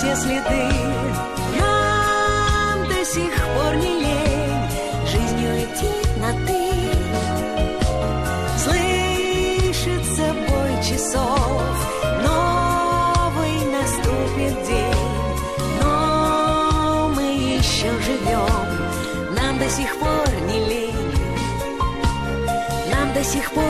все следы. Нам до сих пор не лень жизнью идти на «ты». Слышится бой часов, новый наступит день, но мы еще живем, нам до сих пор не лень, нам до сих пор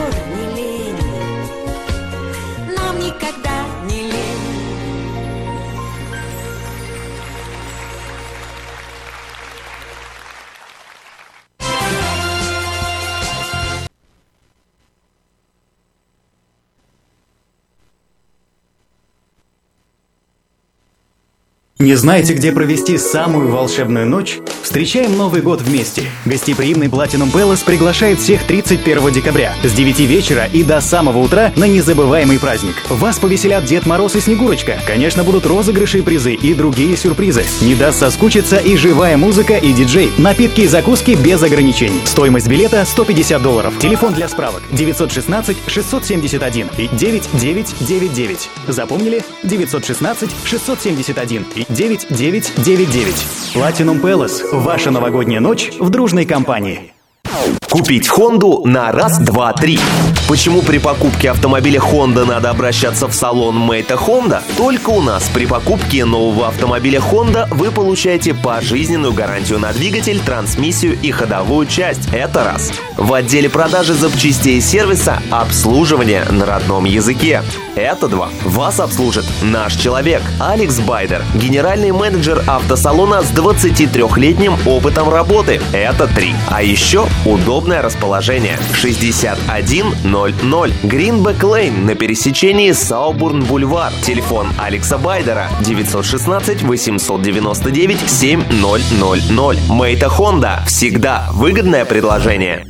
Не знаете, где провести самую волшебную ночь? Встречаем Новый год вместе. Гостеприимный Platinum Palace приглашает всех 31 декабря с 9 вечера и до самого утра на незабываемый праздник. Вас повеселят Дед Мороз и Снегурочка. Конечно, будут розыгрыши призы и другие сюрпризы. Не даст соскучиться и живая музыка и диджей. Напитки и закуски без ограничений. Стоимость билета 150 долларов. Телефон для справок 916 671 и 9999. Запомнили? 916 671 и 9999. Platinum Palace. Ваша новогодняя ночь в дружной компании. Купить Хонду на раз, два, три. Почему при покупке автомобиля Honda надо обращаться в салон Мэйта Honda? Только у нас при покупке нового автомобиля Honda вы получаете пожизненную гарантию на двигатель, трансмиссию и ходовую часть. Это раз. В отделе продажи запчастей и сервиса обслуживание на родном языке. Это два. Вас обслужит наш человек Алекс Байдер, генеральный менеджер автосалона с 23-летним опытом работы. Это три. А еще удобное расположение. 6100 Гринбек Лейн на пересечении Саубурн Бульвар. Телефон Алекса Байдера 916 899 7000. Мейта Хонда. Всегда выгодное предложение.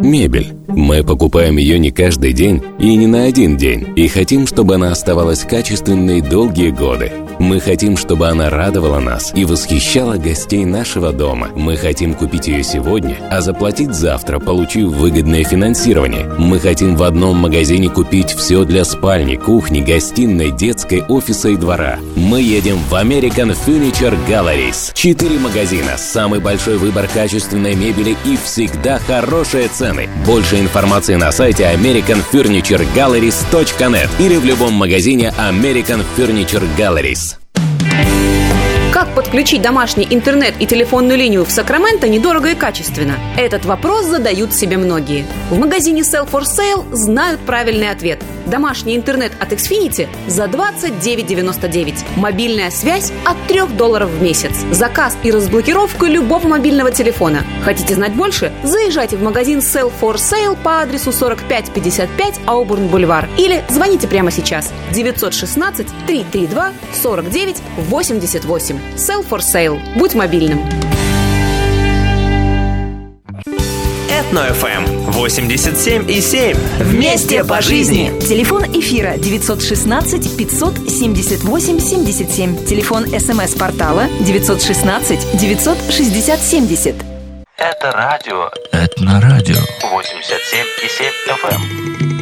Мебель. Мы покупаем ее не каждый день и не на один день, и хотим, чтобы она оставалась качественной долгие годы. Мы хотим, чтобы она радовала нас и восхищала гостей нашего дома. Мы хотим купить ее сегодня, а заплатить завтра, получив выгодное финансирование. Мы хотим в одном магазине купить все для спальни, кухни, гостиной, детской, офиса и двора. Мы едем в American Furniture Galleries. Четыре магазина, самый большой выбор качественной мебели и всегда хорошие цены. Больше информации на сайте americanfurnituregalleries.net или в любом магазине American Furniture Galleries. Как подключить домашний интернет и телефонную линию в Сакраменто недорого и качественно? Этот вопрос задают себе многие. В магазине Sell for Sale знают правильный ответ. Домашний интернет от Xfinity за 29,99. Мобильная связь от 3 долларов в месяц. Заказ и разблокировка любого мобильного телефона. Хотите знать больше? Заезжайте в магазин Sell for Sale по адресу 4555 Аубурн Бульвар или звоните прямо сейчас 916 332 49 88. Sell for Sale. Будь мобильным. Этно-ФМ. 87,7. Вместе по жизни. Телефон эфира 916 578 77. Телефон смс-портала 916 960 70. Это радио. Это на радио. 87,7 FM.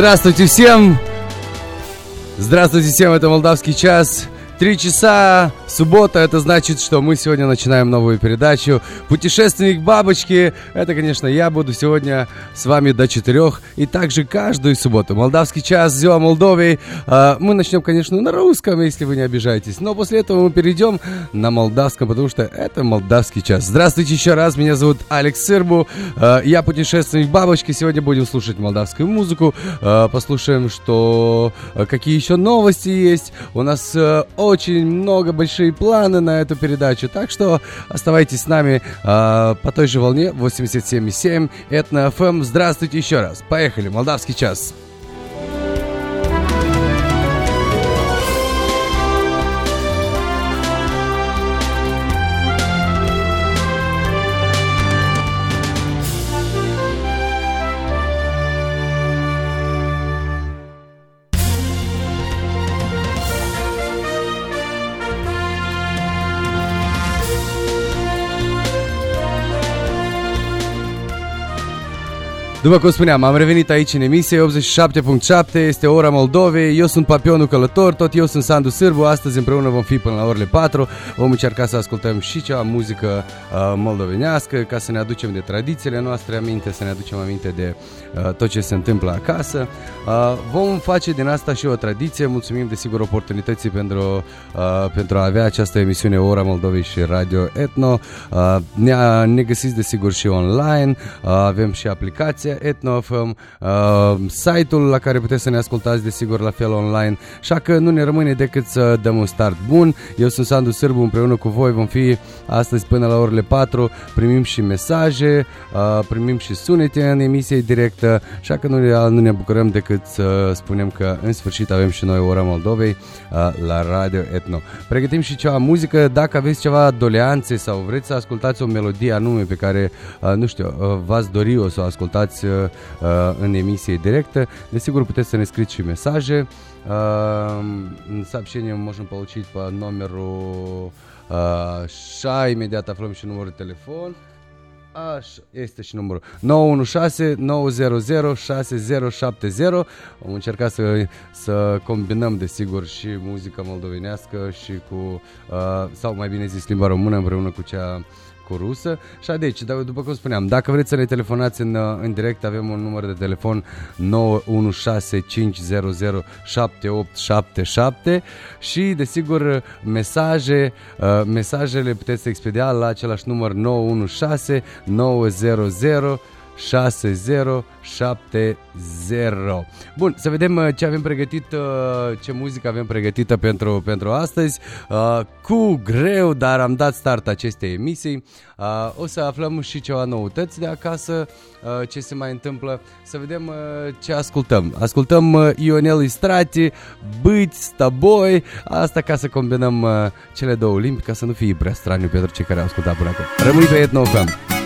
Здравствуйте всем! Здравствуйте всем, это «Молдавский час». Три часа, суббота, это значит, что мы сегодня начинаем новую передачу «Путешественник бабочки». Это, конечно, я буду сегодня с вами до четырех и также каждую субботу. Молдавский час, Зио Молдовии. А, мы начнем, конечно, на русском, если вы не обижаетесь. Но после этого мы перейдем на молдавском, потому что это молдавский час. Здравствуйте еще раз, меня зовут Алекс Сырбу. А, я путешественник бабочки. Сегодня будем слушать молдавскую музыку. А, послушаем, что какие еще новости есть. У нас очень много, большие планы на эту передачу. Так что оставайтесь с нами э, по той же волне 87,7 Этно ФМ. Здравствуйте еще раз. Поехали, молдавский час. După cum spuneam, am revenit aici în emisie 87.7, este ora Moldovei, eu sunt Papionul Călător, tot eu sunt Sandu Sârbu, astăzi împreună vom fi până la orele 4, vom încerca să ascultăm și ceva muzică uh, moldovenească, ca să ne aducem de tradițiile noastre aminte, să ne aducem aminte de uh, tot ce se întâmplă acasă. Uh, vom face din asta și o tradiție, mulțumim desigur oportunității pentru, uh, pentru a avea această emisiune Ora Moldovei și Radio Etno. Uh, ne, ne găsiți desigur și online, uh, avem și aplicație aplicația EtnoFM, uh, site-ul la care puteți să ne ascultați desigur la fel online, așa că nu ne rămâne decât să dăm un start bun. Eu sunt Sandu Sârbu, împreună cu voi vom fi astăzi până la orele 4, primim și mesaje, uh, primim și sunete în emisie directă, așa că nu ne, nu ne bucurăm decât să spunem că în sfârșit avem și noi ora Moldovei uh, la Radio Etno. Pregătim și ceva muzică, dacă aveți ceva doleanțe sau vreți să ascultați o melodie anume pe care, uh, nu știu, uh, v-ați dori o să o ascultați uh, în emisie directă. Desigur, puteți să ne scrieți și mesaje. Сообщение можем получить по номеру Ша, imediat aflăm și numărul de telefon. Așa, este și numărul 916 900 6070 Vom încerca să, să combinăm desigur și muzica moldovenească și cu, uh, sau mai bine zis limba română împreună cu cea cu rusă. Și deci, după cum spuneam, dacă vreți să ne telefonați în, în direct, avem un număr de telefon 916507877 și, desigur, mesaje, uh, mesajele puteți expedia la același număr 916 900 6070. Bun, să vedem uh, ce avem pregătit, uh, ce muzică avem pregătită pentru, pentru astăzi. Uh, cu greu, dar am dat start acestei emisii. O să aflăm și ceva noutăți de acasă, ce se mai întâmplă. Să vedem ce ascultăm. Ascultăm Ionel Istrati, Bâți, Staboi, asta ca să combinăm cele două limbi, ca să nu fie prea straniu pentru cei care au ascultat până acum. Rămâi pe Etno FM.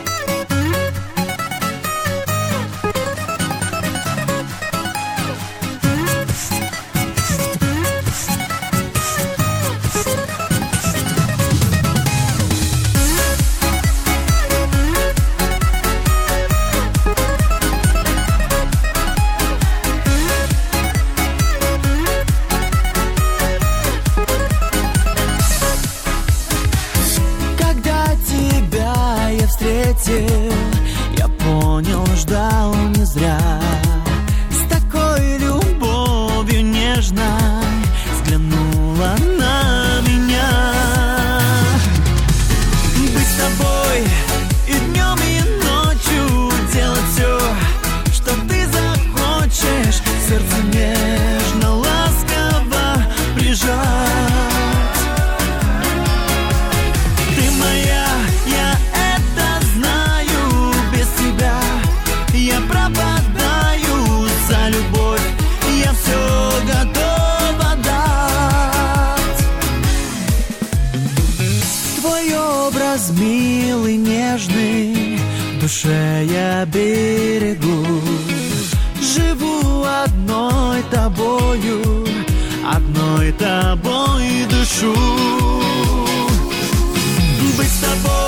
тобой дышу. Быть с тобой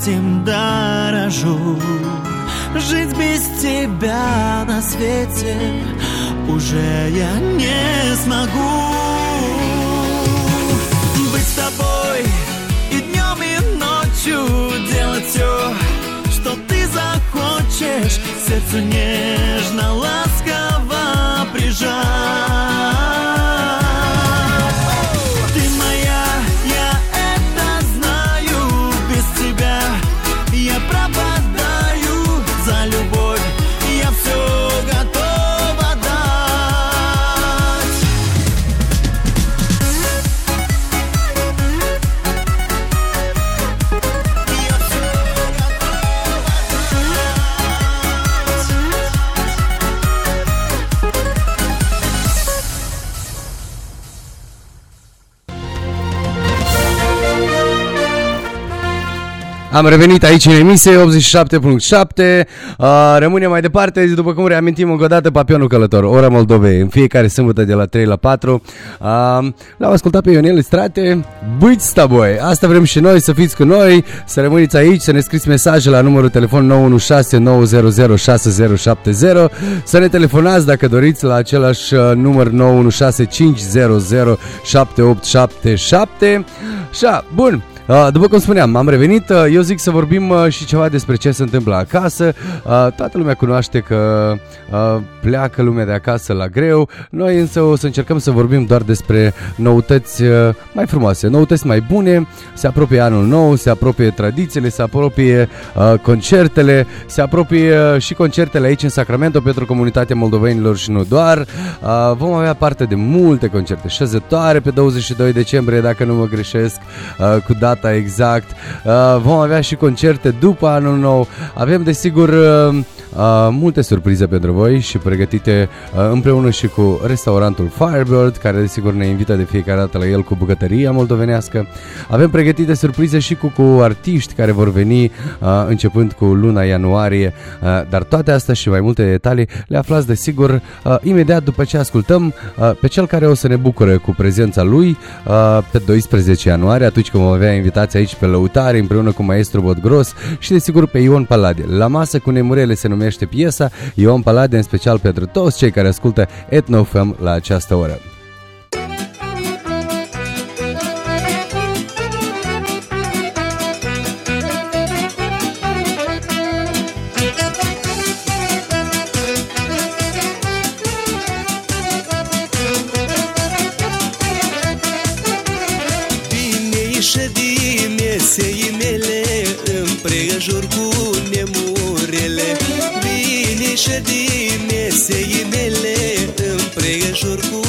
этим да. Am revenit aici în emisie 87.7 uh, Rămânem mai departe După cum reamintim încă o dată Papionul Călător Ora Moldovei În fiecare sâmbătă de la 3 la 4 uh, L-am ascultat pe Ionel Strate Buiți sta voi Asta vrem și noi Să fiți cu noi Să rămâniți aici Să ne scriți mesaje la numărul telefon 916 900 6070 Să ne telefonați dacă doriți La același uh, număr 916 500 7877 Așa, bun Uh, După cum spuneam, am revenit, uh, eu zic să vorbim uh, și ceva despre ce se întâmplă acasă. Uh, Toată lumea cunoaște că uh, pleacă lumea de acasă la greu, noi însă o să încercăm să vorbim doar despre noutăți uh, mai frumoase, noutăți mai bune, se apropie anul nou, se apropie tradițiile, se apropie uh, concertele, se apropie uh, și concertele aici în Sacramento pentru comunitatea moldovenilor și nu doar. Uh, Vom avea parte de multe concerte șezătoare pe 22 decembrie, dacă nu mă greșesc, uh, cu data exact. Uh, Vom avea și concerte după anul nou. Avem desigur uh, uh, multe surprize pentru voi și pregătite uh, împreună și cu restaurantul Firebird, care desigur ne invită de fiecare dată la el cu bucătăria moldovenească. Avem pregătite surprize și cu, cu artiști care vor veni uh, începând cu luna ianuarie, uh, dar toate astea și mai multe detalii le aflați desigur uh, imediat după ce ascultăm uh, pe cel care o să ne bucure cu prezența lui uh, pe 12 ianuarie, atunci când vom avea invitații aici pe lăutare împreună cu maestru Bodgros și desigur pe Ion Palade. La masă cu nemurele se numește piesa Ion Palade în special pentru toți cei care ascultă Etnofem la această oră. Vine și mesei mele Împrejur cu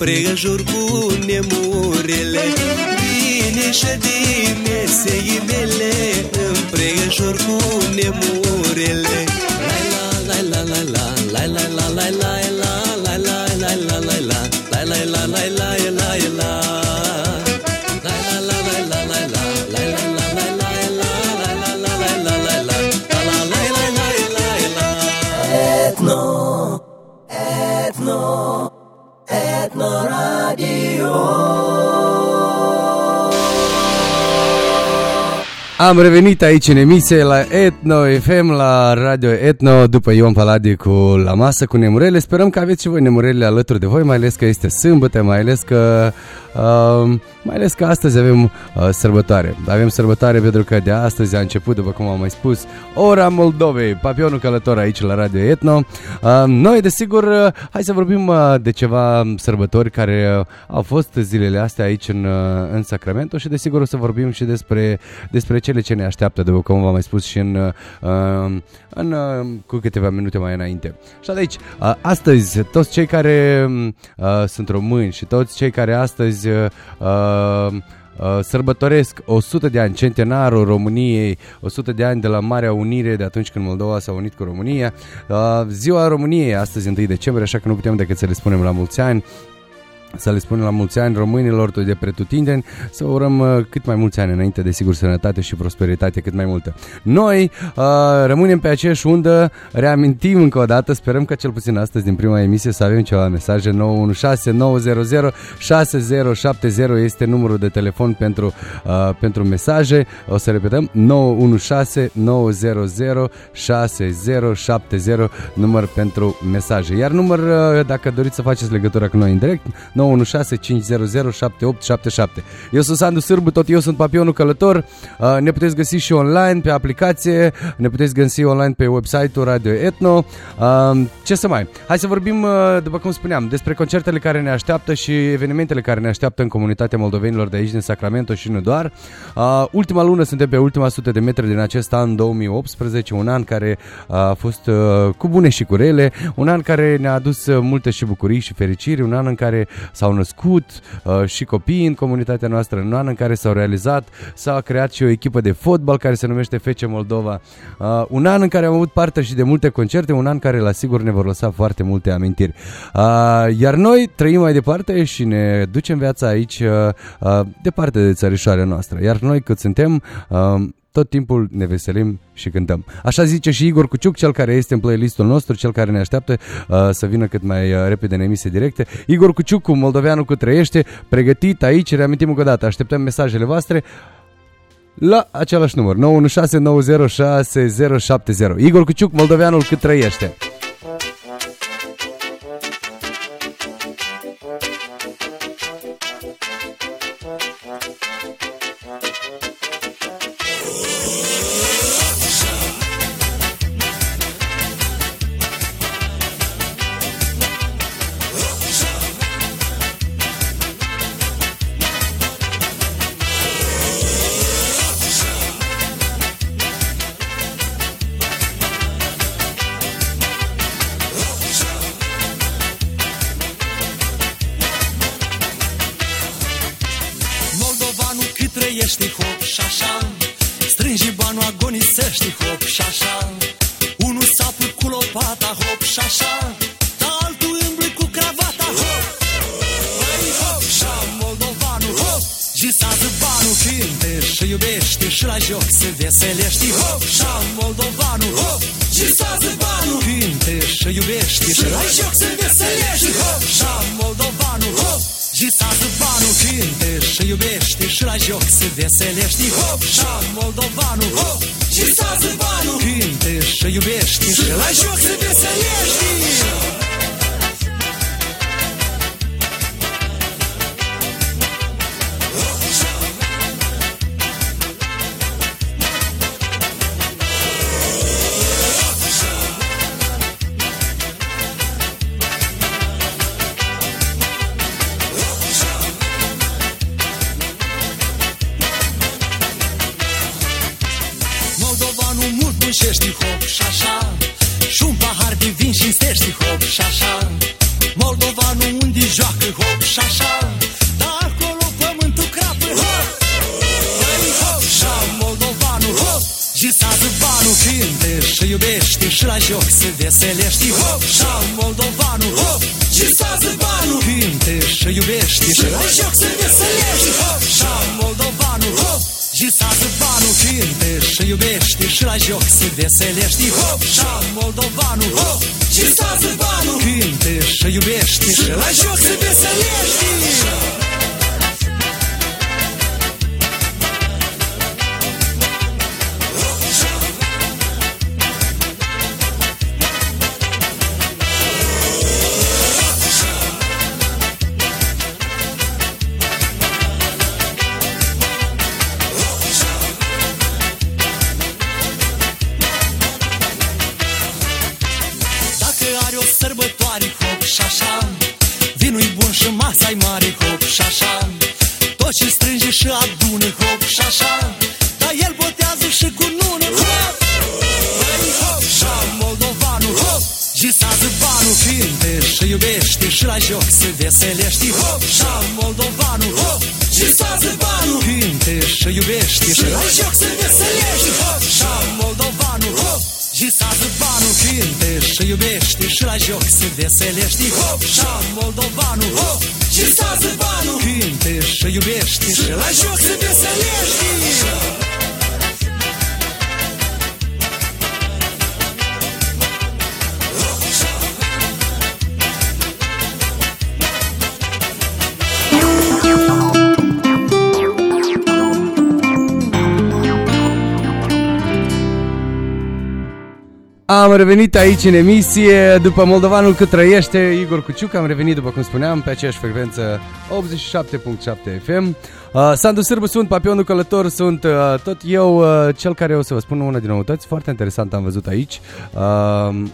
pregas Am revenit aici în emisie la Etno FM, la Radio Etno, după Ion Paladi cu La Masă cu Nemurele. Sperăm că aveți și voi Nemurele alături de voi, mai ales că este sâmbătă, mai ales că, uh, mai ales că astăzi avem uh, sărbătoare. Avem sărbătoare pentru că de astăzi a început, după cum am mai spus, Ora Moldovei, papionul călător aici la Radio Etno. Uh, noi, desigur, uh, hai să vorbim uh, de ceva sărbători care uh, au fost zilele astea aici în, uh, în Sacramento și desigur o să vorbim și despre, despre cele ce ne așteaptă, după cum v-am mai spus și în, uh, în, uh, cu câteva minute mai înainte. Și de aici, uh, astăzi, toți cei care uh, sunt români și toți cei care astăzi uh, uh, sărbătoresc 100 de ani, centenarul României, 100 de ani de la Marea Unire, de atunci când Moldova s-a unit cu România. Uh, ziua României, astăzi 1 decembrie, așa că nu putem decât să le spunem la mulți ani să le spunem la mulți ani românilor de pretutindeni, să urăm uh, cât mai mulți ani înainte, de sigur, sănătate și prosperitate cât mai multă. Noi uh, rămânem pe aceeași undă, reamintim încă o dată, sperăm că cel puțin astăzi din prima emisie să avem ceva mesaje 916 900 6070 este numărul de telefon pentru, uh, pentru mesaje. O să repetăm 916 900 6070 număr pentru mesaje. Iar număr, uh, dacă doriți să faceți legătura cu noi în direct, 916 Eu sunt Sandu Sârbu, tot eu sunt Papionul Călător. Uh, ne puteți găsi și online pe aplicație, ne puteți găsi online pe website-ul Radio Etno. Uh, ce să mai? Hai să vorbim, uh, după cum spuneam, despre concertele care ne așteaptă și evenimentele care ne așteaptă în comunitatea moldovenilor de aici din Sacramento și nu doar. Ultima lună suntem pe ultima sută de metri din acest an 2018, un an care a fost cu bune și cu rele, un an care ne-a adus multe și bucurii și fericiri, un an în care s-au născut uh, și copii în comunitatea noastră, în an în care s-au realizat, s-a creat și o echipă de fotbal care se numește Fece Moldova, uh, un an în care am avut parte și de multe concerte, un an care la sigur ne vor lăsa foarte multe amintiri. Uh, iar noi trăim mai departe și ne ducem viața aici uh, uh, departe de țărișoarea noastră, iar noi cât suntem uh, tot timpul ne veselim și cântăm. Așa zice și Igor Cuciuc, cel care este în playlistul nostru, cel care ne așteaptă uh, să vină cât mai uh, repede în emisie directe. Igor Cuciuc cu Moldoveanul cu trăiește, pregătit aici, reamintim încă o dată, așteptăm mesajele voastre la același număr, 916906070. Igor Cuciuc, Moldoveanul cât trăiește. Muncești hop și așa. Și un pahar de vin și înstești hop și așa. Moldovanul unde joacă hop și așa. Dar acolo pământul crapă hop. Păi hop și moldovanul hop. Gisează banul cânte și iubește Și la joc se veselești hop și moldovanul hop. Gisează banul cânte și iubește Și la joc se veselești hop și moldovanul hop Gisează banul cânte și iubește Și la joc se veselești. Hop, și moldovanul Hop, gisează banul cânte și iubește Și la joc se veselești Și la joc. Se veselești, hop și moldovanul, hop Gisează banul, cânte și iubește Și la joc se veselești, hop și moldovanul, hop Gisează banul, cânte și iubește Și la joc. Se veselești Hop, și moldovanul Hop, gisează banul Cânte și iubește Și la joc se veselești Am revenit aici în emisie după Moldovanul cât trăiește Igor Cuciuc, am revenit după cum spuneam pe aceeași frecvență 87.7 FM uh, Sandu Sârbu sunt, Papionul Călător sunt uh, tot eu uh, cel care o să vă spun una din noutăți foarte interesant am văzut aici uh,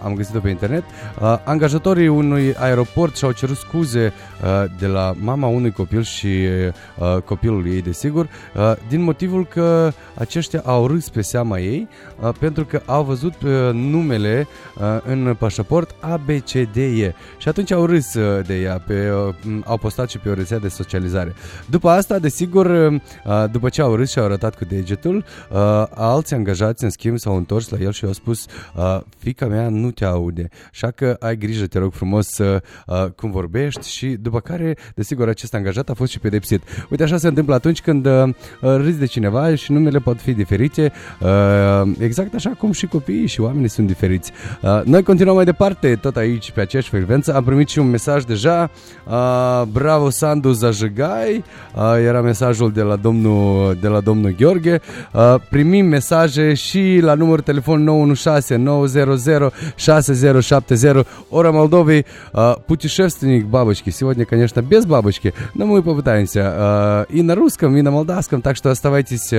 am găsit-o pe internet uh, angajatorii unui aeroport și-au cerut scuze uh, de la mama unui copil și uh, copilul ei desigur uh, din motivul că aceștia au râs pe seama ei uh, pentru că au văzut uh, numele uh, în pașaport ABCDE și atunci au râs uh, de ea, pe, uh, m, au postat și pe o rețea de socializare. După asta, desigur, uh, după ce au râs și au arătat cu degetul, uh, alți angajați, în schimb, s-au întors la el și au spus uh, fica mea nu te aude, așa că ai grijă, te rog frumos, uh, uh, cum vorbești și după care, desigur, acest angajat a fost și pedepsit. Uite, așa se întâmplă atunci când uh, râzi de cineva și numele pot fi diferite, uh, exact așa cum și copiii și oamenii sunt diferiți. Uh, noi continuăm mai departe, tot aici, pe aceeași frecvență. Am primit și un mesaj deja. Uh, bravo, Sandu Zajigai. Uh, era mesajul de la domnul, de la domnul Gheorghe. Uh, primim mesaje și la numărul telefon 916 900 6070 Ора Молдовы, путешественник бабочки. Сегодня, конечно, без бабочки, но мы попытаемся и на русском, и на молдавском, так что оставайтесь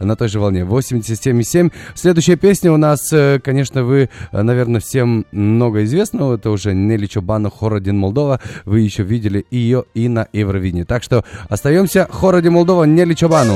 на той же волне. 87,7. Следующая песня у нас, конечно, вы, наверное, всем много известно. Это уже Нелли Чобана Хородин Молдова. Вы еще видели ее и на Евровидении. Так что остаемся. Хородин Молдова, Нелли Чобану.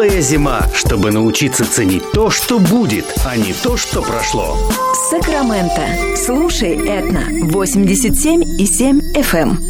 Целая зима, чтобы научиться ценить то, что будет, а не то, что прошло. Сакраменто. Слушай Этно. 87,7 FM.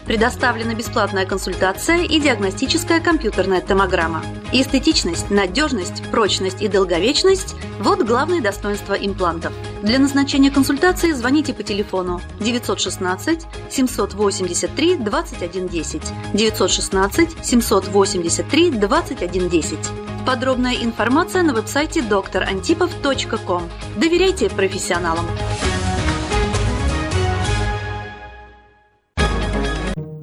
Предоставлена бесплатная консультация и диагностическая компьютерная томограмма. Эстетичность, надежность, прочность и долговечность – вот главные достоинства имплантов. Для назначения консультации звоните по телефону 916 783 2110 916 783 2110. Подробная информация на веб-сайте drantipov.com. Доверяйте профессионалам.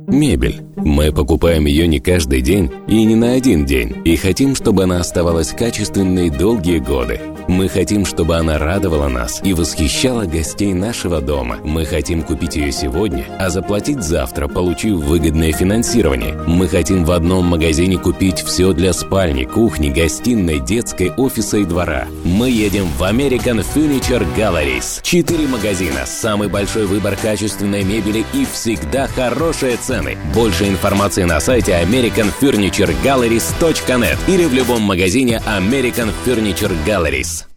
Мебель. Мы покупаем ее не каждый день и не на один день, и хотим, чтобы она оставалась качественной долгие годы. Мы хотим, чтобы она радовала нас и восхищала гостей нашего дома. Мы хотим купить ее сегодня, а заплатить завтра, получив выгодное финансирование. Мы хотим в одном магазине купить все для спальни, кухни, гостиной, детской, офиса и двора. Мы едем в American Furniture Galleries. Четыре магазина, самый большой выбор качественной мебели и всегда хорошие цены. Больше информации на сайте americanfurnituregalleries.net или в любом магазине American Furniture Galleries.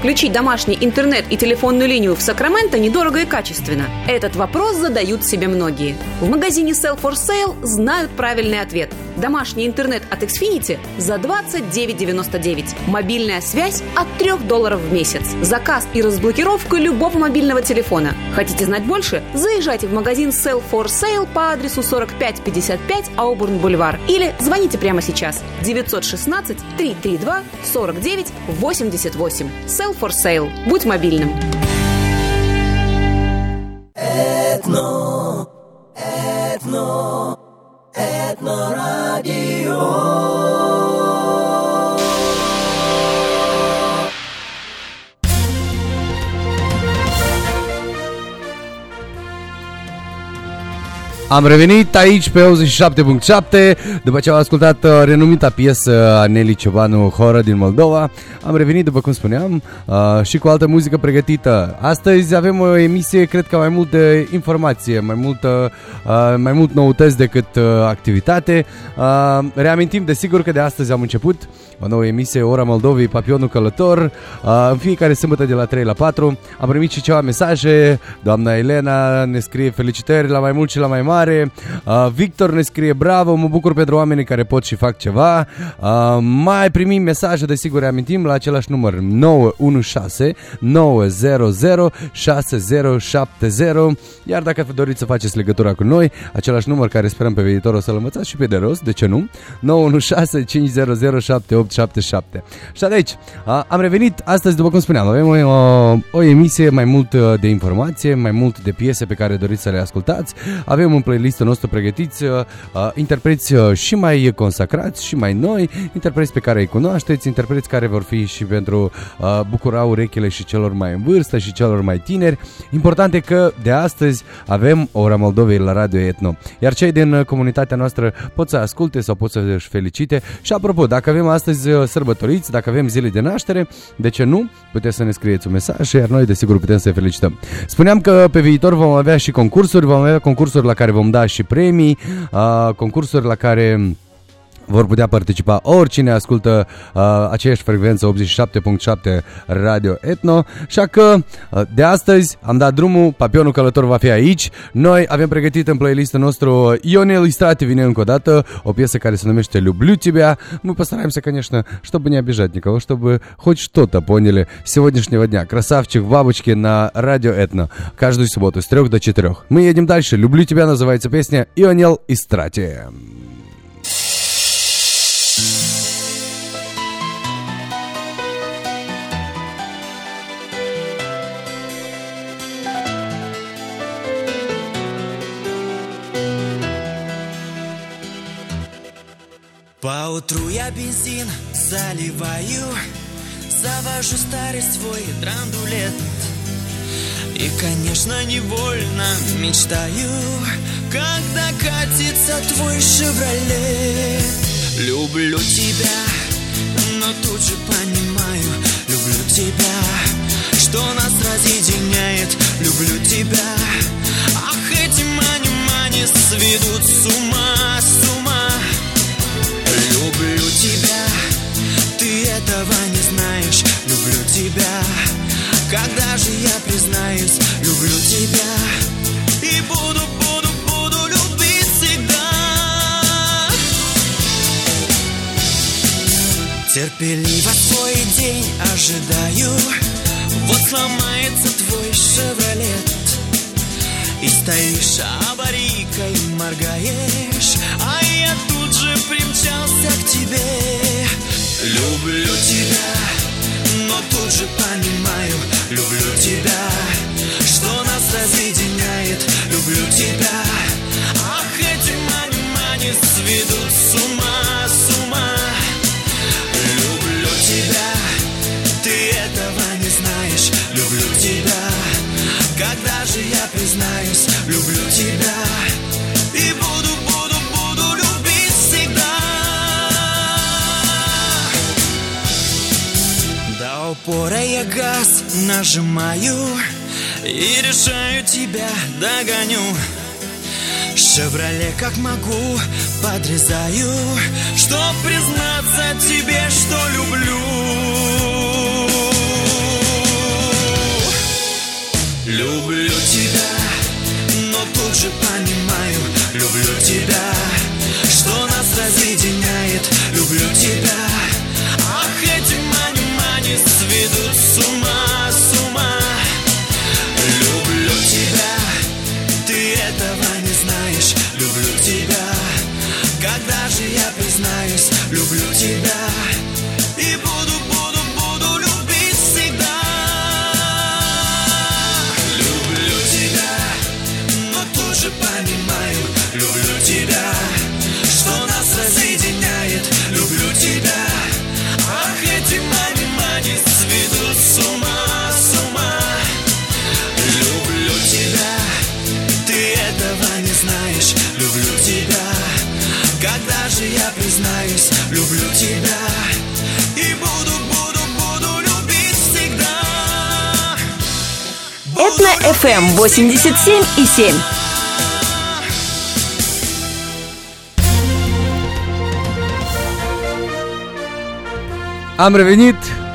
Подключить домашний интернет и телефонную линию в Сакраменто недорого и качественно? Этот вопрос задают себе многие. В магазине Sell for Sale знают правильный ответ. Домашний интернет от Xfinity за 29,99. Мобильная связь от 3 долларов в месяц. Заказ и разблокировка любого мобильного телефона. Хотите знать больше? Заезжайте в магазин Sell for Sale по адресу 4555 Аубурн Бульвар или звоните прямо сейчас 916 332 49 88. Sell for Sale. Будь мобильным. Этно, этно, этно радио. Am revenit aici pe 87.7 După ce am ascultat uh, renumita piesă a Nelly Ciobanu Horă din Moldova. Am revenit, după cum spuneam, uh, și cu altă muzică pregătită. Astăzi avem o emisie, cred că mai mult de informație Mai, multă, uh, mai mult noutăți decât uh, activitate. Uh, Reamintim, desigur că de astăzi am început o nouă emisie Ora Moldovei, Papionul Călător. Uh, În fiecare sâmbătă de la 3 la 4 Am primit și ceva mesaje. Doamna Elena ne scrie felicitări la mai mult și la mai mare. Uh, Victor ne scrie bravo, mă bucur pentru oamenii care pot și fac ceva. Uh, Mai primim mesaje, desigur, amintim la același număr 916 900 6070 Iar dacă doriți să faceți legătura cu noi Același număr care sperăm pe viitor o să-l învățați și pe de rost, de ce nu? 916 500 7877 Și de aici, a, am revenit astăzi, după cum spuneam, avem o, o, o emisie mai mult uh, de informație, mai mult de piese pe care doriți să le ascultați. Avem un playlist nostru pregătiți, uh, uh, interpreți uh, și mai consacrați și mai noi, interpreți pe care îi cunoașteți, interpreți care vor fi și pentru uh, bucura urechile și celor mai în vârstă și celor mai tineri. Important e că de astăzi avem Ora Moldovei la Radio Etno. Iar cei din uh, comunitatea noastră pot să asculte sau pot să își felicite. Și apropo, dacă avem astăzi uh, sărbătoriți, dacă avem zile de naștere, de ce nu? Puteți să ne scrieți un mesaj, iar noi desigur putem să felicităm. Spuneam că pe viitor vom avea și concursuri, vom avea concursuri la care vom da și premii, uh, concursuri la care vor putea participa oricine ascultă uh, aceeași frecvență 87.7 Radio Etno, așa că uh, de astăzi am dat drumul, Papionul Călător va fi aici. Noi avem pregătit în playlistul nostru Ionel Istrati vine încă o dată, o piesă care se numește Люблю тебя. Мы постараемся, конечно, чтобы не обижать никого, чтобы хоть что-то поняли сегодняшнего дня. Красавчик, бабочки на Радио Этно. Каждую субботу с 3 до 4. Мы едем дальше. «Люблю тебя» называется песня Ионел Истрати. Поутру я бензин заливаю Завожу старый свой драндулет. И, конечно, невольно мечтаю Когда катится твой «Шевроле» Люблю тебя, но тут же понимаю Люблю тебя, что нас разъединяет. Люблю тебя, ах, эти мани-мани сведут с ума, с ума этого не знаешь. Люблю тебя, когда же я признаюсь? Люблю тебя и буду, буду, буду любить всегда Терпеливо свой день ожидаю. Вот сломается твой шевролет. И стоишь аварийкой, моргаешь. А я тут же примчался к тебе Люблю тебя, но тут же понимаю Люблю тебя, что нас разъединяет Люблю тебя, ах, эти мани-мани сведут с ума, с ума. Люблю тебя, ты этого не знаешь. Люблю тебя, когда же я признаюсь? Люблю тебя. И буду, упора я газ нажимаю И решаю тебя догоню. Шевроле как могу подрезаю Чтоб признаться тебе, что люблю. Люблю тебя, но тут же понимаю Люблю тебя, что нас разъединяет FM 87 и 7. Am revenit!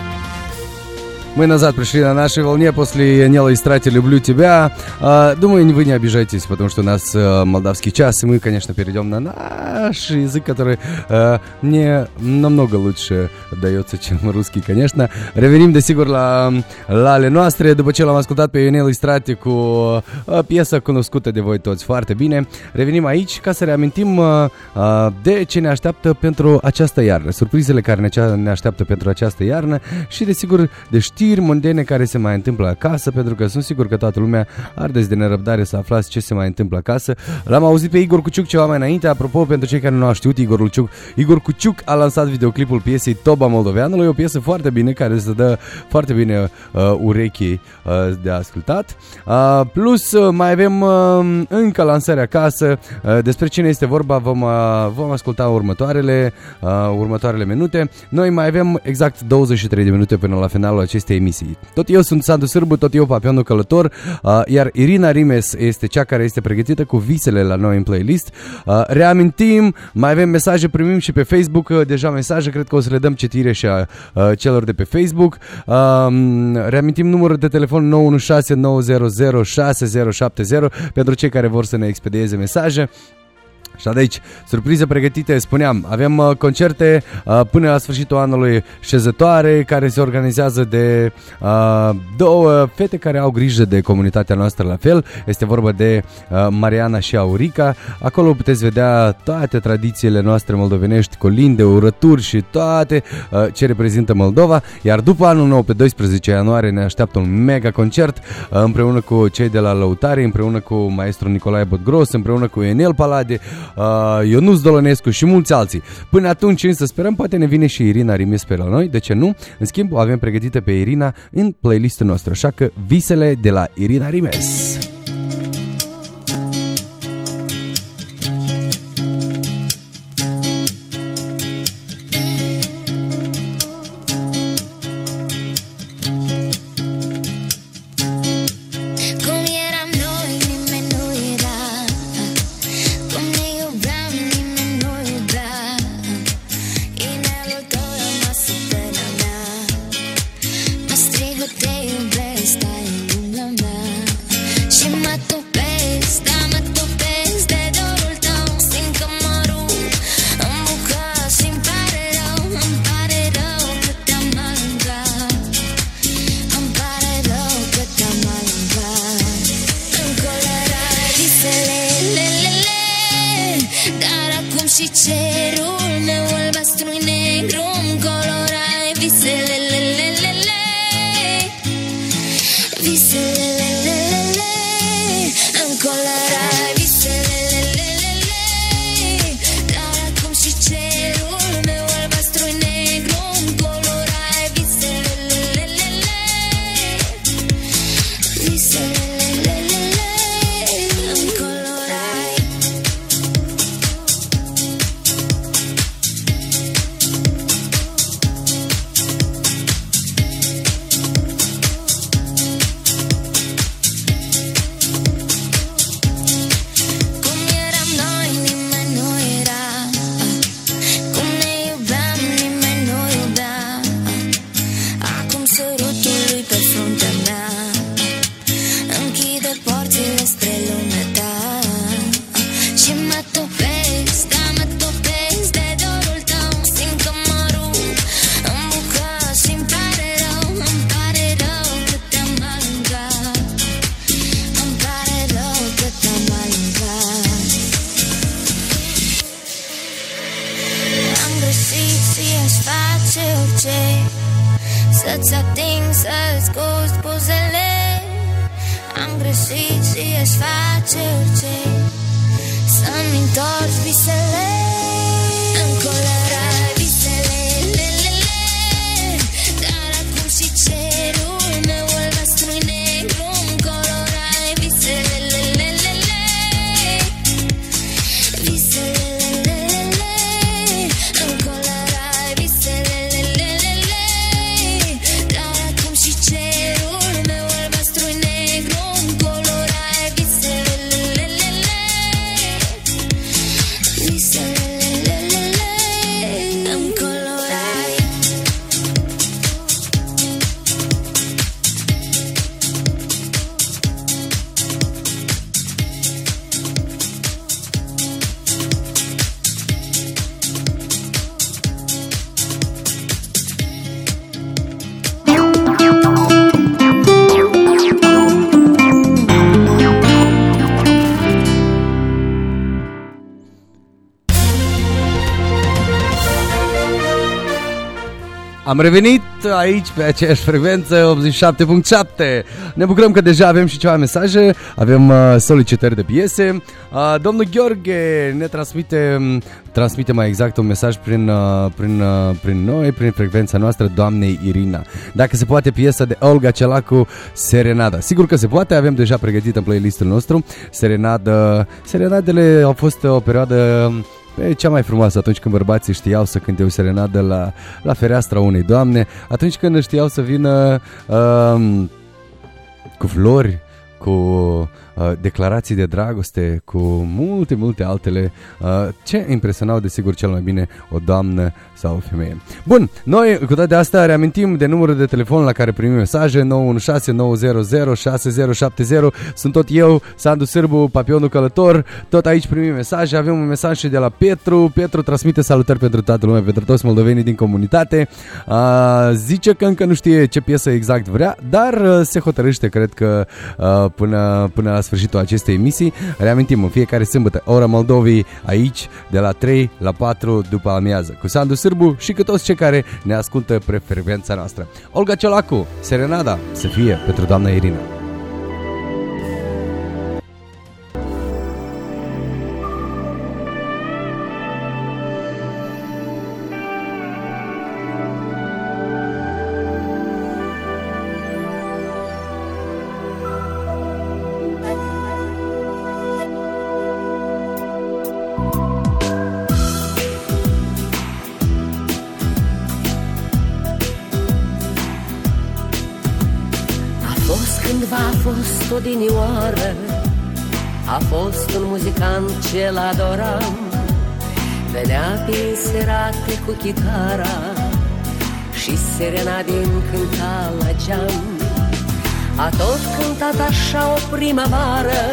Мы назад пришли на нашей волне после «Нела и Страти люблю тебя». А, Думаю, вы не обижайтесь, потому что у нас э, молдавский час, и мы, конечно, перейдем на наш язык, который э, мне намного lучше дается, чем rусский, конечно. La, la ale noastre, după ce l-am ascultat pe Ionel Istrate cu uh, piesă cunoscută de voi toți foarte bine. Revenim aici ca să reamintim uh, uh, de ce ne așteaptă pentru această iarnă, surprizele care ne, așteaptă pentru această iarnă și, desigur, de știri mondene care se mai întâmplă acasă, pentru că sunt sigur că toată lumea ardeți de nerăbdare să aflați ce se mai întâmplă acasă. L-am auzit pe Igor Cuciuc ceva mai înainte, apropo, pentru cei care nu au știut, Igor Cuciuc, Igor Cuciuc a lansat videoclipul piesei Toba Moldoveanului, o piesă foarte bine, care se dă foarte bine uh, urechii uh, de ascultat. Uh, plus, uh, mai avem uh, încă lansări acasă. Uh, despre cine este vorba vom, uh, vom asculta următoarele, uh, următoarele minute. Noi mai avem exact 23 de minute până la finalul acestei emisii. Tot eu sunt Sandu Sârbu, tot eu Papionul Călător, uh, iar Irina Rimes este cea care este pregătită cu visele la noi în playlist. Uh, reamintim, mai avem mesaje, primim și pe Facebook uh, deja mesaje, cred că o să le dăm citire și a uh, celor de pe Facebook. Uh, reamintim numărul de telefon 916 900 6070 pentru cei care vor să ne expedieze mesaje. Și de aici, surprize pregătite, spuneam, avem uh, concerte uh, până la sfârșitul anului șezătoare care se organizează de uh, două fete care au grijă de comunitatea noastră la fel. Este vorba de uh, Mariana și Aurica. Acolo puteți vedea toate tradițiile noastre moldovenești, colinde, urături și toate uh, ce reprezintă Moldova. Iar după anul nou, pe 12 ianuarie, ne așteaptă un mega concert uh, împreună cu cei de la Lăutare, împreună cu maestru Nicolae Botgros, împreună cu Enel Palade, uh, Ionuț Dolănescu și mulți alții. Până atunci însă sperăm poate ne vine și Irina Rimes pe la noi, de ce nu? În schimb o avem pregătită pe Irina în playlistul nostru, așa că visele de la Irina Rimes. ser Am revenit aici pe aceeași frecvență 87.7 Ne bucurăm că deja avem și ceva mesaje Avem uh, solicitări de piese. Uh, Domnul Gheorghe ne transmite Transmite mai exact un mesaj prin, uh, prin, uh, prin noi Prin frecvența noastră Doamnei Irina. Dacă se poate piesa de Olga Celacu Serenada. Sigur că se poate, avem deja pregătită în playlistul nostru. Serenada Serenadele au fost o perioadă E cea mai frumoasă atunci când bărbații știau să cânte o serenadă la, la fereastra unei doamne, atunci când știau să vină um, cu flori, cu uh, declarații de dragoste, cu multe, multe altele, uh, ce impresionau desigur cel mai bine o doamnă sau o femeie. Bun, noi cu toate astea reamintim de numărul de telefon la care primim mesaje 916 900 6070 Sunt tot eu, Sandu Sârbu, Papionul Călător. Tot aici primim mesaje, avem un mesaj și de la Petru. Petru transmite salutări pentru toată lumea, pentru toți moldovenii din comunitate. Uh, Zice că încă nu știe ce piesă exact vrea Dar uh, se hotărăște, cred că uh, până, până la sfârșitul acestei emisii. Reamintim, în fiecare sâmbătă, ora Moldovei aici, de la 3 la 4 după amiază. Cu Sandu Sârbu și cu toți cei care ne ascultă pe frecvența noastră. Olga Ciolacu, Serenada, să fie pentru doamna Irina. Odinioară. A fost un muzicant ce-l adoram Venea pe serate cu chitara Și serenade îmi cânta la geam. A tot cântat așa o primăvară.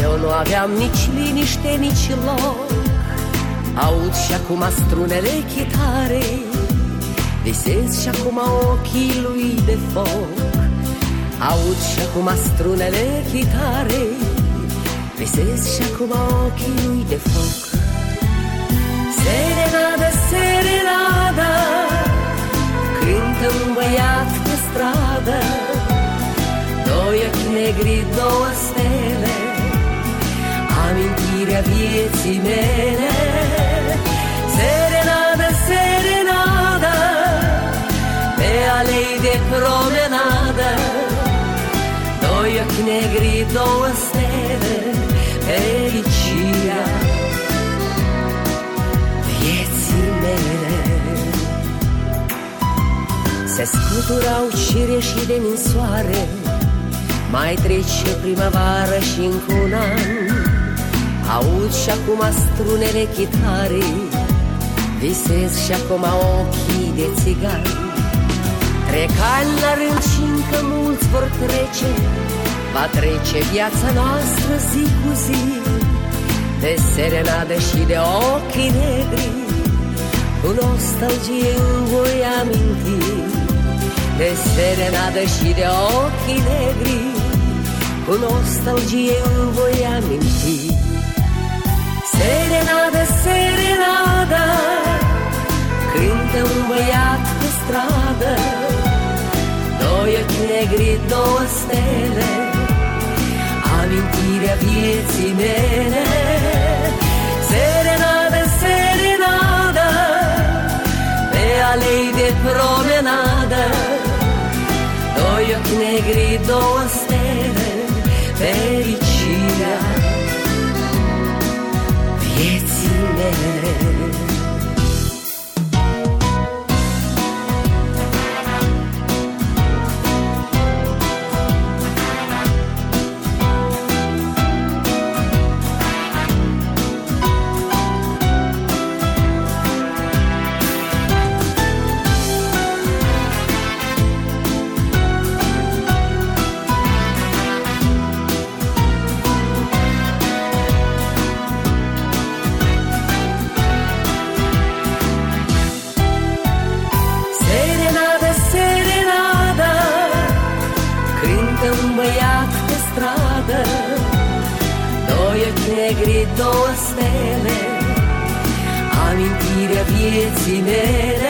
Eu nu aveam nici liniște, nici loc. Aud și acum strunele chitarei. Visez și acum ochii lui de foc Aud și acum strunele chitarei Visez și acum ochii lui de foc. Serenada, serenada Cântă un băiat pe stradă. Doi ochi negri, două stele Amintirea vieții mele. Serenada, serenada Pe alei de promenadă Doi ochi negri, două stele Fericirea vieții mele. Se scuturau cireșii de ninsoare Mai trece primăvară și încă un an. Aud și acum strunele chitarei Visez și acum ochii de țigan Trec ani la rând și încă mulți vor trece Va trece viața noastră zi cu zi. De serenade și de ochii negri Cu nostalgie îmi voi aminti. De serenade și de ochii negri Cu nostalgie îmi voi aminti. Serenada, serenada Cântă un băiat pe stradă. Doi ochi negri, două stele Amintirea vieții mele Serenada, serenada Pe alei de promenadă Doi ochi negri, două niyetine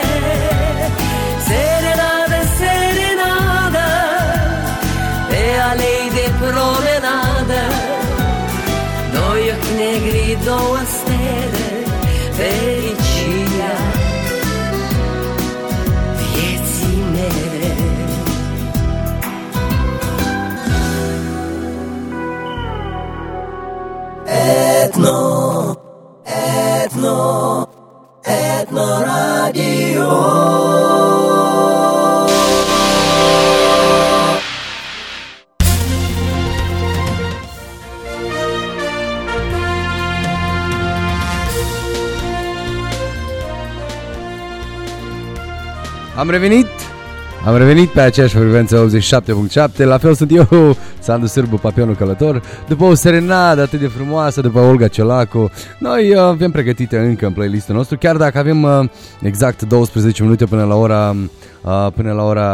Am revenit! Am revenit pe aceeași frecvență 87.7 La fel sunt eu, Sandu Sârbu, papionul călător După o serenadă atât de frumoasă După Olga Ciolacu Noi uh, avem pregătite încă în playlistul nostru Chiar dacă avem uh, exact 12 minute până la ora uh, Până la ora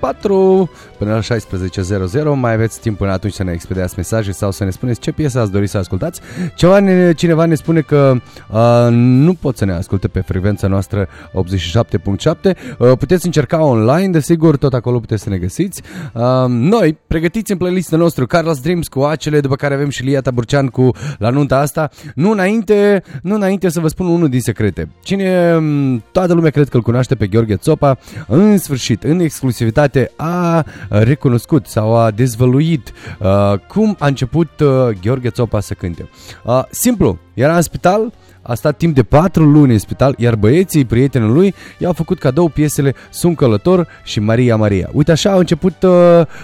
4 până la 16.00 Mai aveți timp până atunci să ne expediați mesaje Sau să ne spuneți ce piesă ați dori să ascultați. Ceva ne, Cineva ne spune că uh, Nu pot să ne asculte pe frecvența noastră 87.7 uh, Puteți încerca online Desigur, tot acolo puteți să ne găsiți. Uh, Noi, pregătiți în playlistul nostru Carlos Dreams cu acele După care avem și Lia Taburcean cu La nunta asta. Nu înainte, nu înainte să vă spun unul din secrete. Cine, m, toată lumea cred că îl cunoaște pe Gheorghe Țopa În sfârșit, în exclusivitate a recunoscut sau a dezvăluit uh, cum a început uh, Gheorghe Țopa să cânte. Uh, simplu, era în spital, a stat timp de 4 luni în spital, iar băieții, prietenul lui, i-au făcut cadou piesele Sunt călător și Maria Maria. Uite așa a început, uh,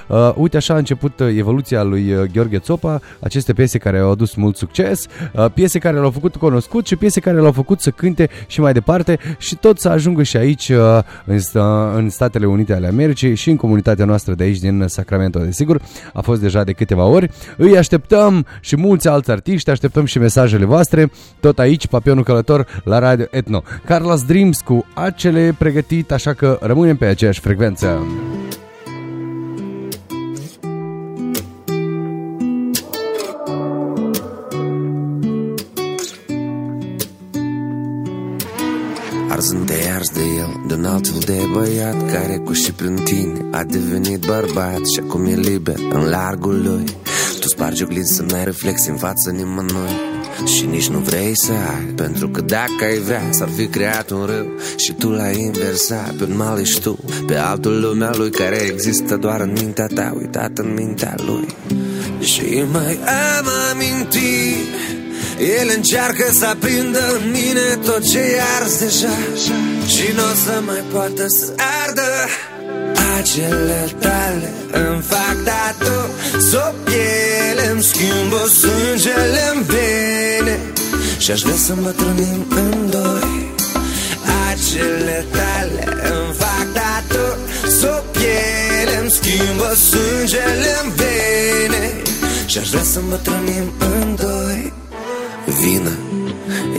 uh, uite așa a început uh, evoluția lui uh, Gheorghe Țopa, aceste piese care au adus mult succes, uh, piese care l-au făcut cunoscut și piese care l-au făcut să cânte și mai departe și tot să ajungă și aici uh, în, sta- în Statele Unite ale Americii și în comunitatea noastră de aici din Sacramento. Desigur, a fost deja de câteva ori. Îi așteptăm și mulți alți artiști, așteptăm și mesajele voastre, tot aici, Papionul Călător la Radio Etno. Carlos Dreams cu acele pregătit, așa că rămânem pe aceeași frecvență. Arzând de ars de el, de un alt fel de băiat Care cu și prin tine a devenit bărbat Și acum e liber în largul lui Tu spargi oglinzi să n-ai reflex în fața nimănui și nici nu vrei să ai Pentru că dacă ai vrea S-ar fi creat un râu. Și tu l-ai inversat Pe un mal ești tu Pe altul lumea lui Care există doar în mintea ta Uitat în mintea lui. Și mai am amintiri el încearcă să aprindă în mine tot ce e ars deja. Și nu o să mai poată să ardă Acele tale îmi fac tatu Sub piele îmi schimbă sângele în vene. Și aș vrea să îmbătrânim în doi. Acele tale îmi fac tatu Sub piele îmi schimbă sângele în vene. Și aș vrea să îmbătrânim în doi. Vină,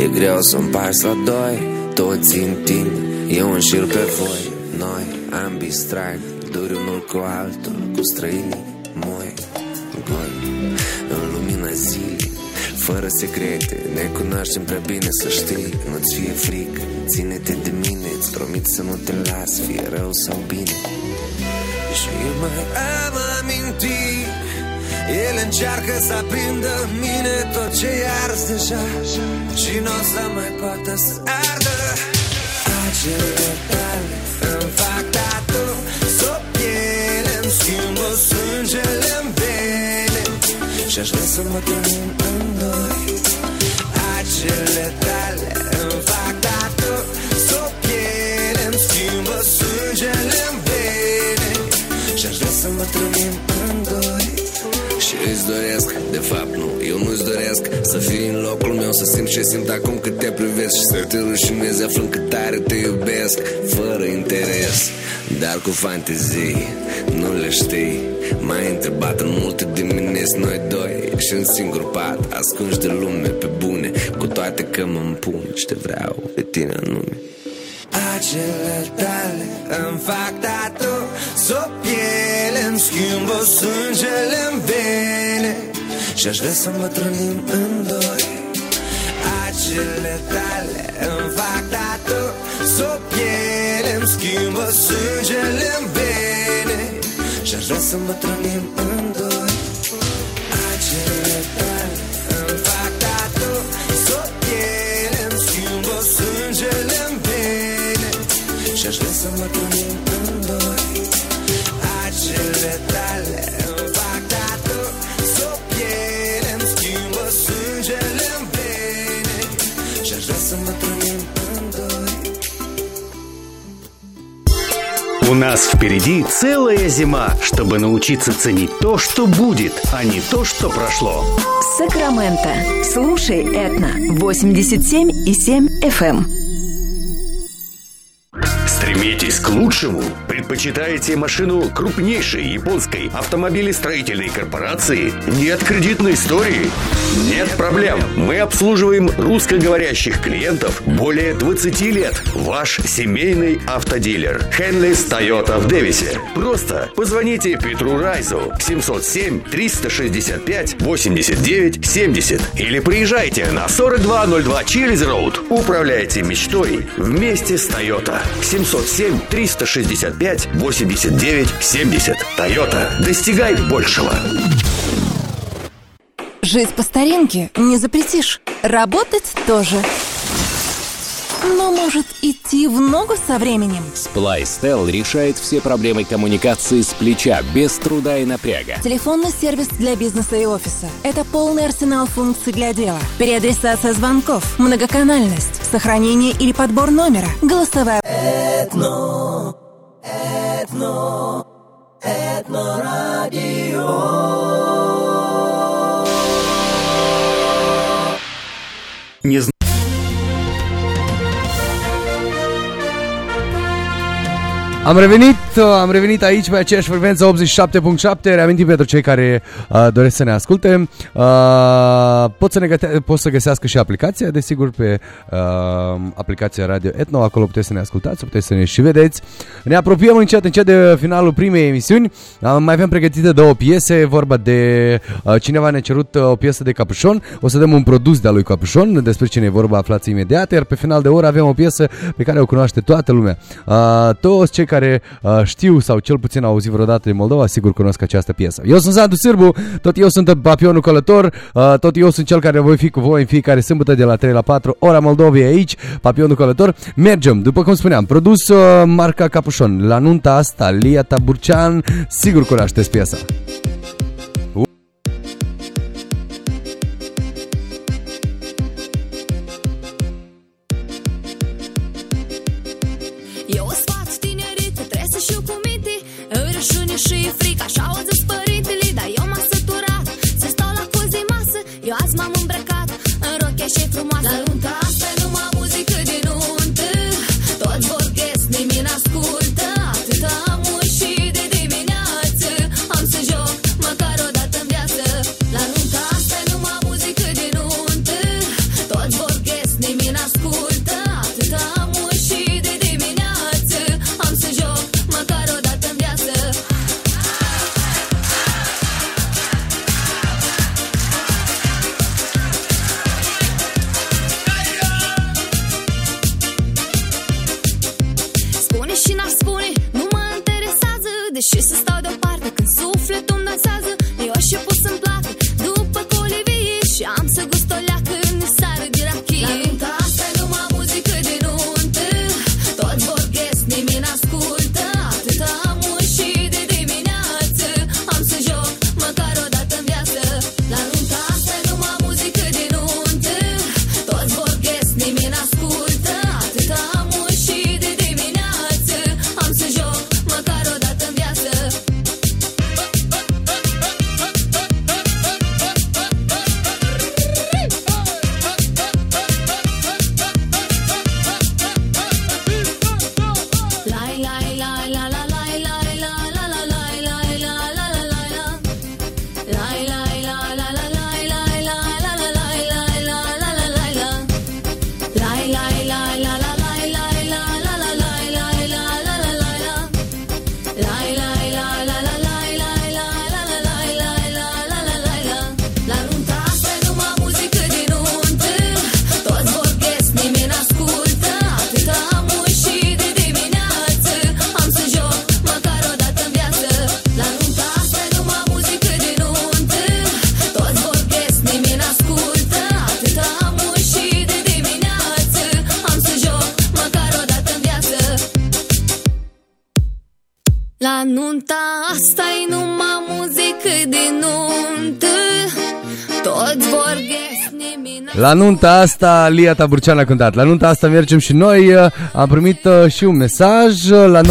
e greu să împarți la doi. Toți în tine, eu înșir pe voi. Noi, ambii strani, duri unul cu altul Cu străinii, moi, goi În lumina zilei, fără secrete Ne cunoaștem prea bine să știi. Nu-ți fie frică, ține-te de mine Îți promit să nu te las, fie rău sau bine. Și mai am amintiri el încearcă să aprindă în mine tot ce e ars deja. Și nu o să mai poată să ardă. Acele tale Și aș vrea să mă trăim în doi Acele tale îmi fac tatu Sub piele îmi schimbă sângele în vene Și aș vrea să mă trăim în doi. Și îți doresc, de fapt nu, eu nu-ți doresc Să fii în locul meu, să simt ce simt acum cât te privesc. Și să te rușinezi aflând cât tare te iubesc Fără interes, dar cu fantezii Nu le știi M-ai întrebat în multe dimineți noi doi Și în singur pat, ascunși de lume pe bune Cu toate că mă împun și te vreau pe tine anume acele tale îmi fac tatu Sub piele îmi schimbă sângele în vene Și aș vrea să îmbătrânim în doi. Acele tale îmi fac tatu Sub piele îmi schimbă sângele în vene și aș vrea să îmbătrânim în doi. Acele tale îmi fac tatu S-o piele îmi schimbă sângele în vene. Și aș vrea să îmbătrânim нас впереди целая зима, чтобы научиться ценить то, что будет, а не то, что прошло. Сакраменто. Слушай Этно. 87 и 7 FM. Стремитесь к лучшему? Предпочитаете машину крупнейшей японской автомобилестроительной корпорации? Нет кредитной истории? Нет проблем. Мы обслуживаем русскоговорящих клиентов более 20 лет. Ваш семейный автодилер. Хенлис Тойота в Дэвисе. Просто позвоните Петру Райзу 707 365 89 70 или приезжайте на 4202 Чилиз Роуд. Управляйте мечтой вместе с Тойота. 707 365 89 70. Тойота. Достигай большего. Жить по старинке не запретишь. Работать тоже. Но может идти в ногу со временем. Splystel решает все проблемы коммуникации с плеча, без труда и напряга. Телефонный сервис для бизнеса и офиса. Это полный арсенал функций для дела. Переадресация звонков, многоканальность, сохранение или подбор номера, голосовая... Этно, этно, этно радио. Не знаю. Am revenit, am revenit aici pe aceeași frecvență 87.7 Reamintim pentru cei care uh, doresc să ne asculte. Uh, pot, să ne găte- pot să găsească și aplicația Desigur pe uh, aplicația Radio Etno. Acolo puteți să ne ascultați, puteți să ne și vedeți. Ne apropiem încet încet de finalul primei emisiuni. Uh, Mai avem pregătite două piese Vorba de uh, cineva ne-a cerut uh, o piesă de Capușon. O să dăm un produs de-a lui Capușon Despre cine e vorba aflați imediat. Iar pe final de oră avem o piesă pe care o cunoaște toată lumea. Uh, Toți cei care uh, știu sau cel puțin au auzit vreodată de Moldova, sigur cunosc această piesă. Eu sunt Sandu Sârbu, tot eu sunt papionul călător, uh, tot eu sunt cel care voi fi cu voi în fiecare sâmbătă de la 3 la 4, ora Moldovei aici, papionul călător. Mergem, după cum spuneam, produs uh, marca Capușon. La nunta asta, Lia Taburcean, sigur cunoașteți piesa. Nunta hasta aí no La nunta asta, Lia Taburcean a cântat. La nunta asta mergem și noi. Uh, Am primit uh, și un mesaj uh, la 916900670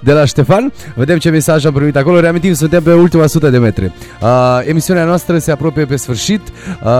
de la Ștefan. Vedem ce mesaj am primit acolo. Reamintim, suntem pe ultima sută de metri. Uh, Эмисионная noastră se apropie pe sfârșit. Uh,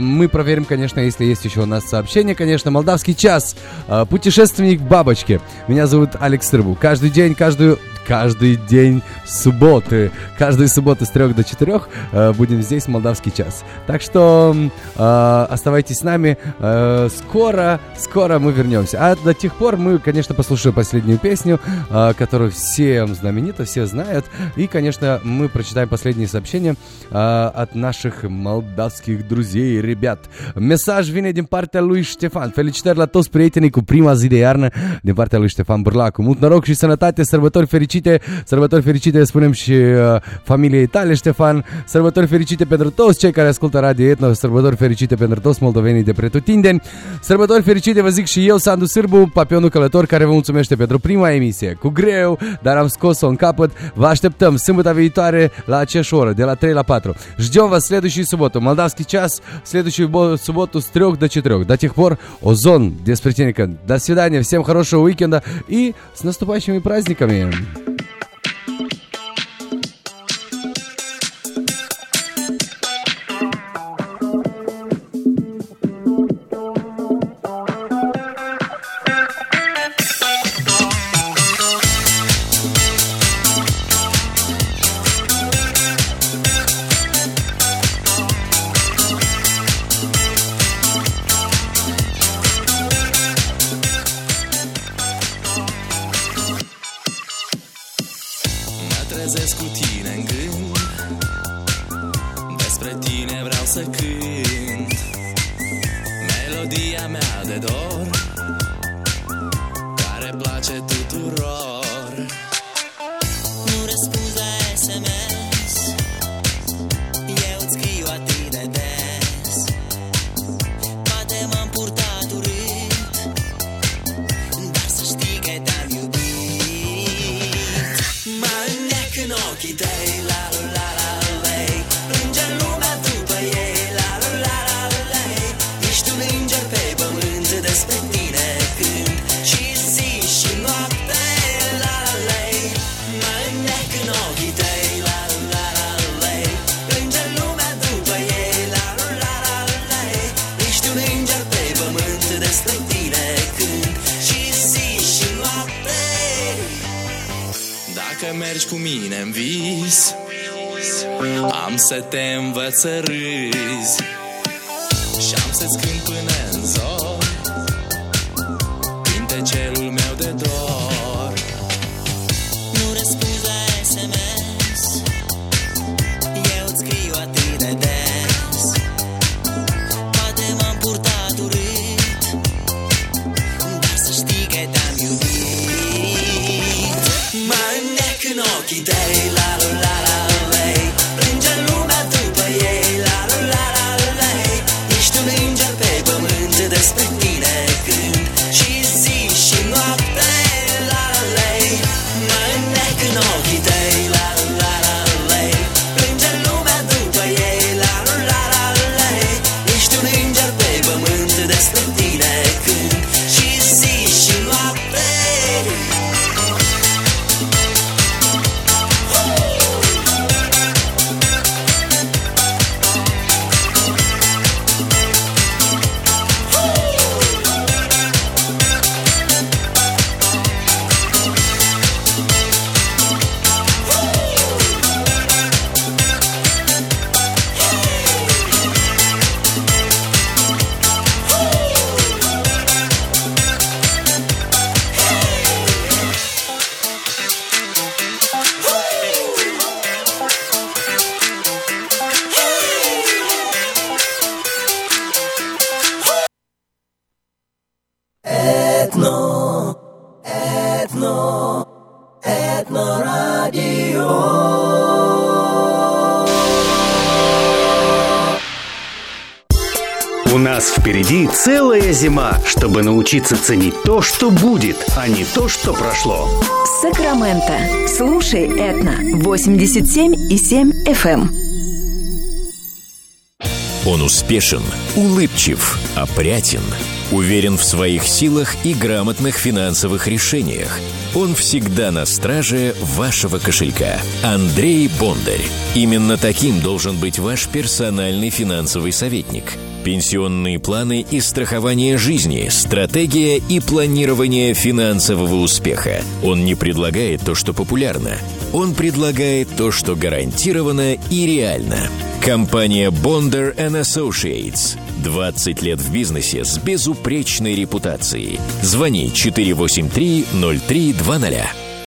Мы проверим, конечно, если есть еще у нас сообщение. Конечно, молдавский час. Uh, Путешественник бабочки. Меня зовут Алекс Рыбу. Каждый день, каждую каждый день субботы. Каждую субботу с 3 до 4 э, будем здесь, молдавский час. Так что э, оставайтесь с нами. Э, скоро, скоро мы вернемся. А до тех пор мы, конечно, послушаем последнюю песню, э, которую всем знаменита, все знают. И, конечно, мы прочитаем последние сообщения э, от наших молдавских друзей, rебят. Mesaj vine din partea lui Ștefan. Felicitări la toți prietenii cu prima zi de iarnă din partea lui Ștefan Burlacu. Mult noroc și sănătate, sărbători fericite, sărbători fericite spunem și uh, familiei tale, Ștefan. Sărbători fericite cei care ascultă Radio Etno, sărbători fericite pentru toți moldovenii de pretutindeni. Sărbători fericite vă zic și eu, Sandu Sârbu, papionul călător care vă mulțumește pentru prima emisie. Cu greu, dar am scos-o în capăt. Vă așteptăm sâmbătă viitoare la aceeași oră, de la 3 la 4. Ждем вас в следующую субботу. Молдавский час в следующую бо- субботу с 3 до 4. До тех пор Озон, Деспретенника. До свидания, всем хорошего уикенда и с наступающими праздниками. офицеры зима, чтобы научиться ценить то, что будет, а не то, что прошло. Сакраменто. Слушай Этно. 87,7 FM. Он успешен, улыбчив, опрятен, уверен в своих силах и грамотных финансовых решениях. Он всегда на страже вашего кошелька. Андрей Бондарь. Именно таким должен быть ваш персональный финансовый советник. Пенсионные планы и страхование жизни, стратегия и планирование финансового успеха. Он не предлагает то, что популярно. Он предлагает то, что гарантировано и реально. Компания Bonder Associates. 20 лет в бизнесе с безупречной репутацией. Звони 483 0320.